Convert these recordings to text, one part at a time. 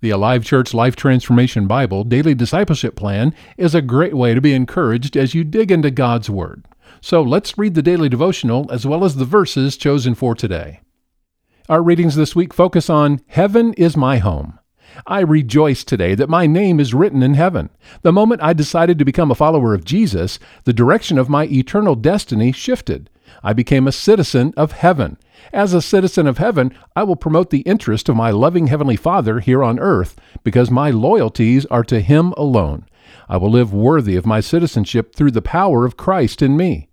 The Alive Church Life Transformation Bible Daily Discipleship Plan is a great way to be encouraged as you dig into God's Word. So let's read the daily devotional as well as the verses chosen for today. Our readings this week focus on Heaven is my home. I rejoice today that my name is written in heaven. The moment I decided to become a follower of Jesus, the direction of my eternal destiny shifted. I became a citizen of heaven. As a citizen of heaven, I will promote the interest of my loving Heavenly Father here on earth because my loyalties are to Him alone. I will live worthy of my citizenship through the power of Christ in me.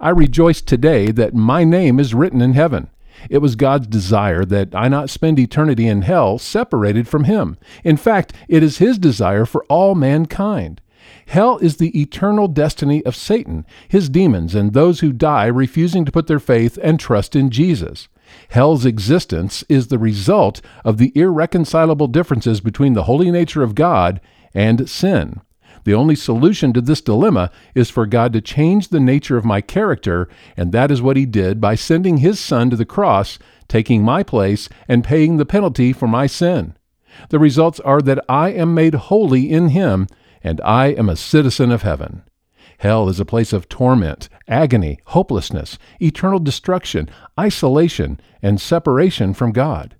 I rejoice today that my name is written in heaven. It was God's desire that I not spend eternity in hell separated from Him. In fact, it is His desire for all mankind. Hell is the eternal destiny of Satan, his demons, and those who die refusing to put their faith and trust in Jesus. Hell's existence is the result of the irreconcilable differences between the holy nature of God and sin. The only solution to this dilemma is for God to change the nature of my character, and that is what He did by sending His Son to the cross, taking my place, and paying the penalty for my sin. The results are that I am made holy in Him, and I am a citizen of heaven. Hell is a place of torment, agony, hopelessness, eternal destruction, isolation, and separation from God.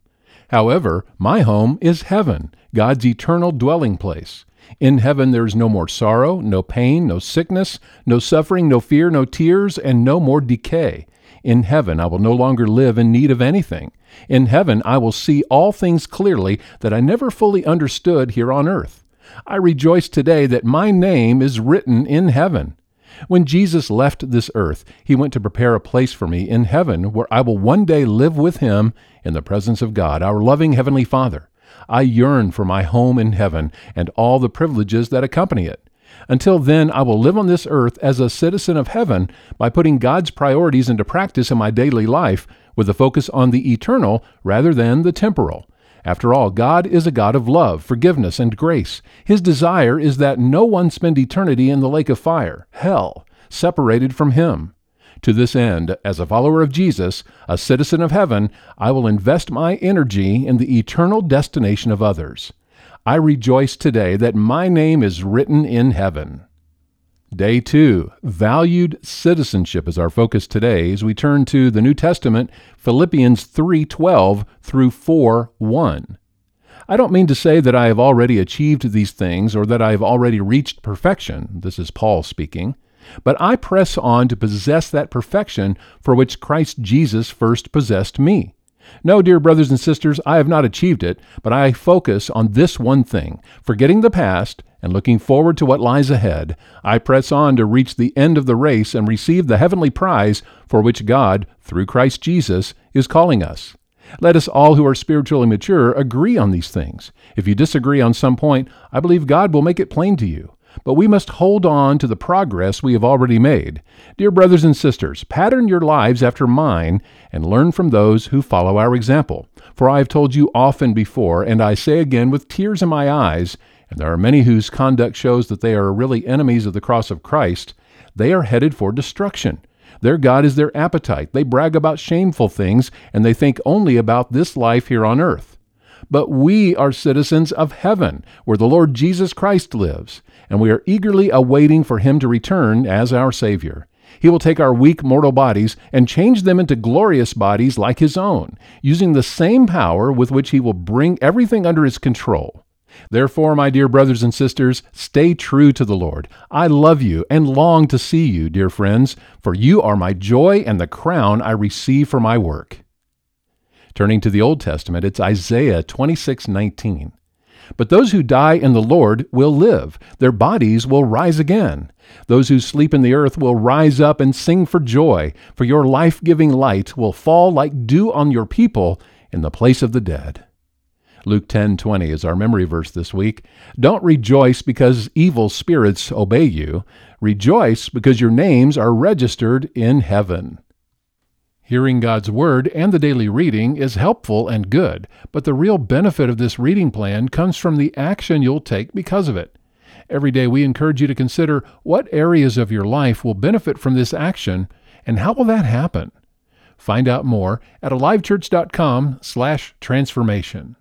However, my home is heaven, God's eternal dwelling place. In heaven there is no more sorrow, no pain, no sickness, no suffering, no fear, no tears, and no more decay. In heaven I will no longer live in need of anything. In heaven I will see all things clearly that I never fully understood here on earth. I rejoice today that my name is written in heaven. When Jesus left this earth, he went to prepare a place for me in heaven where I will one day live with him in the presence of God, our loving Heavenly Father. I yearn for my home in heaven and all the privileges that accompany it. Until then, I will live on this earth as a citizen of heaven by putting God's priorities into practice in my daily life with a focus on the eternal rather than the temporal. After all, God is a God of love, forgiveness, and grace. His desire is that no one spend eternity in the lake of fire, hell, separated from Him. To this end, as a follower of Jesus, a citizen of heaven, I will invest my energy in the eternal destination of others. I rejoice today that my name is written in heaven. Day 2, valued citizenship is our focus today as we turn to the New Testament, Philippians 3:12 through 4:1. I don't mean to say that I have already achieved these things or that I have already reached perfection. This is Paul speaking. But I press on to possess that perfection for which Christ Jesus first possessed me. No, dear brothers and sisters, I have not achieved it, but I focus on this one thing. Forgetting the past and looking forward to what lies ahead, I press on to reach the end of the race and receive the heavenly prize for which God, through Christ Jesus, is calling us. Let us all who are spiritually mature agree on these things. If you disagree on some point, I believe God will make it plain to you but we must hold on to the progress we have already made. Dear brothers and sisters, pattern your lives after mine and learn from those who follow our example. For I have told you often before, and I say again with tears in my eyes, and there are many whose conduct shows that they are really enemies of the cross of Christ, they are headed for destruction. Their God is their appetite. They brag about shameful things, and they think only about this life here on earth. But we are citizens of heaven, where the Lord Jesus Christ lives, and we are eagerly awaiting for him to return as our Savior. He will take our weak mortal bodies and change them into glorious bodies like his own, using the same power with which he will bring everything under his control. Therefore, my dear brothers and sisters, stay true to the Lord. I love you and long to see you, dear friends, for you are my joy and the crown I receive for my work. Turning to the Old Testament, it's Isaiah 26:19. But those who die in the Lord will live. Their bodies will rise again. Those who sleep in the earth will rise up and sing for joy, for your life giving light will fall like dew on your people in the place of the dead. Luke 10:20 is our memory verse this week. Don't rejoice because evil spirits obey you. Rejoice because your names are registered in heaven. Hearing God's Word and the daily reading is helpful and good, but the real benefit of this reading plan comes from the action you'll take because of it. Every day we encourage you to consider what areas of your life will benefit from this action and how will that happen? Find out more at alivechurch.com/transformation.